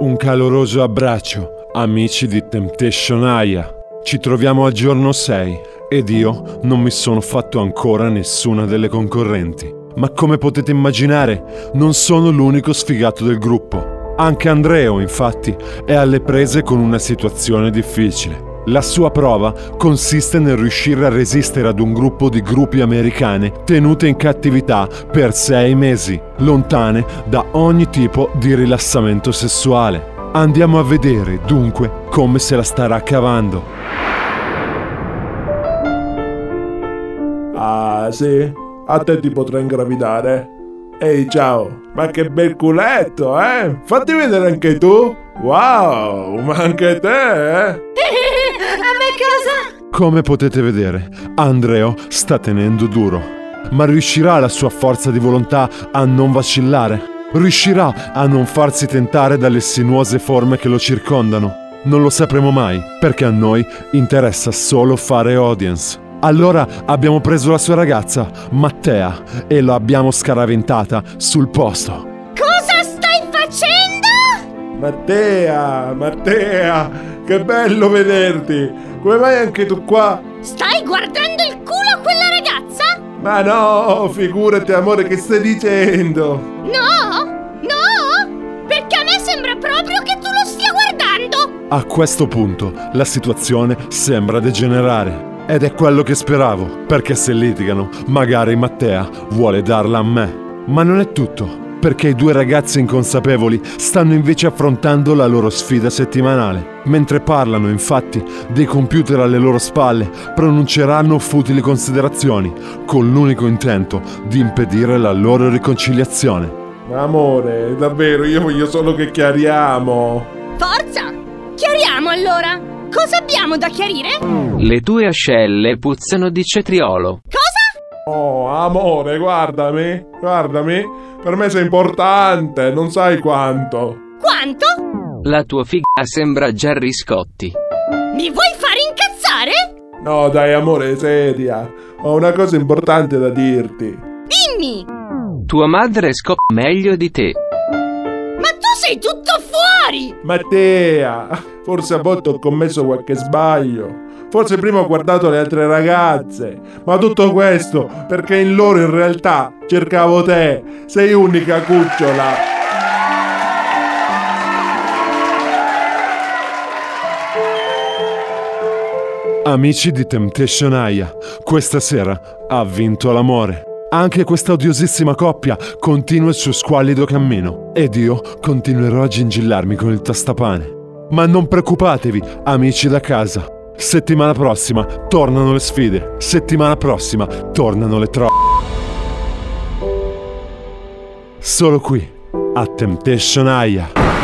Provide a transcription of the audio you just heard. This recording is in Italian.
Un caloroso abbraccio, amici di Temptation Aya. Ci troviamo al giorno 6 ed io non mi sono fatto ancora nessuna delle concorrenti. Ma come potete immaginare, non sono l'unico sfigato del gruppo. Anche Andreo, infatti, è alle prese con una situazione difficile. La sua prova consiste nel riuscire a resistere ad un gruppo di gruppi americane tenute in cattività per sei mesi, lontane da ogni tipo di rilassamento sessuale. Andiamo a vedere, dunque, come se la starà cavando. Ah, sì? A te ti potrei ingravidare? Ehi, ciao! Ma che bel culetto, eh? Fatti vedere anche tu! Wow, ma anche te, eh? A me cosa? Come potete vedere, Andreo sta tenendo duro. Ma riuscirà la sua forza di volontà a non vacillare? Riuscirà a non farsi tentare dalle sinuose forme che lo circondano? Non lo sapremo mai, perché a noi interessa solo fare audience. Allora abbiamo preso la sua ragazza, Mattea, e l'abbiamo scaraventata sul posto. Cosa stai facendo? Mattea, Mattea, che bello vederti! Come vai anche tu qua? Stai guardando il culo a quella ragazza? Ma no, figurati amore, che stai dicendo? No, no, perché a me sembra proprio che tu lo stia guardando. A questo punto la situazione sembra degenerare. Ed è quello che speravo, perché se litigano, magari Mattea vuole darla a me. Ma non è tutto, perché i due ragazzi inconsapevoli stanno invece affrontando la loro sfida settimanale. Mentre parlano, infatti, dei computer alle loro spalle pronunceranno futili considerazioni, con l'unico intento di impedire la loro riconciliazione. Amore, davvero, io voglio solo che chiariamo. Forza! Chiariamo allora! Cosa abbiamo da chiarire? Le tue ascelle puzzano di cetriolo. Cosa? Oh, amore, guardami, guardami. Per me sei importante, non sai quanto. Quanto? La tua figa sembra Gerry Scotti. Mi vuoi fare incazzare? No, dai, amore, seria. Ho una cosa importante da dirti. Dimmi! Tua madre scopre meglio di te. Ma tu sei tutto fuori! Mattea, forse a volte ho commesso qualche sbaglio. Forse prima ho guardato le altre ragazze. Ma tutto questo perché in loro in realtà cercavo te. Sei unica cucciola. Amici di Temptation Aya, questa sera ha vinto l'amore. Anche questa odiosissima coppia continua il suo squallido cammino ed io continuerò a gingillarmi con il tastapane. Ma non preoccupatevi, amici da casa. Settimana prossima tornano le sfide. Settimana prossima tornano le tro... Solo qui, a Temptation Aya.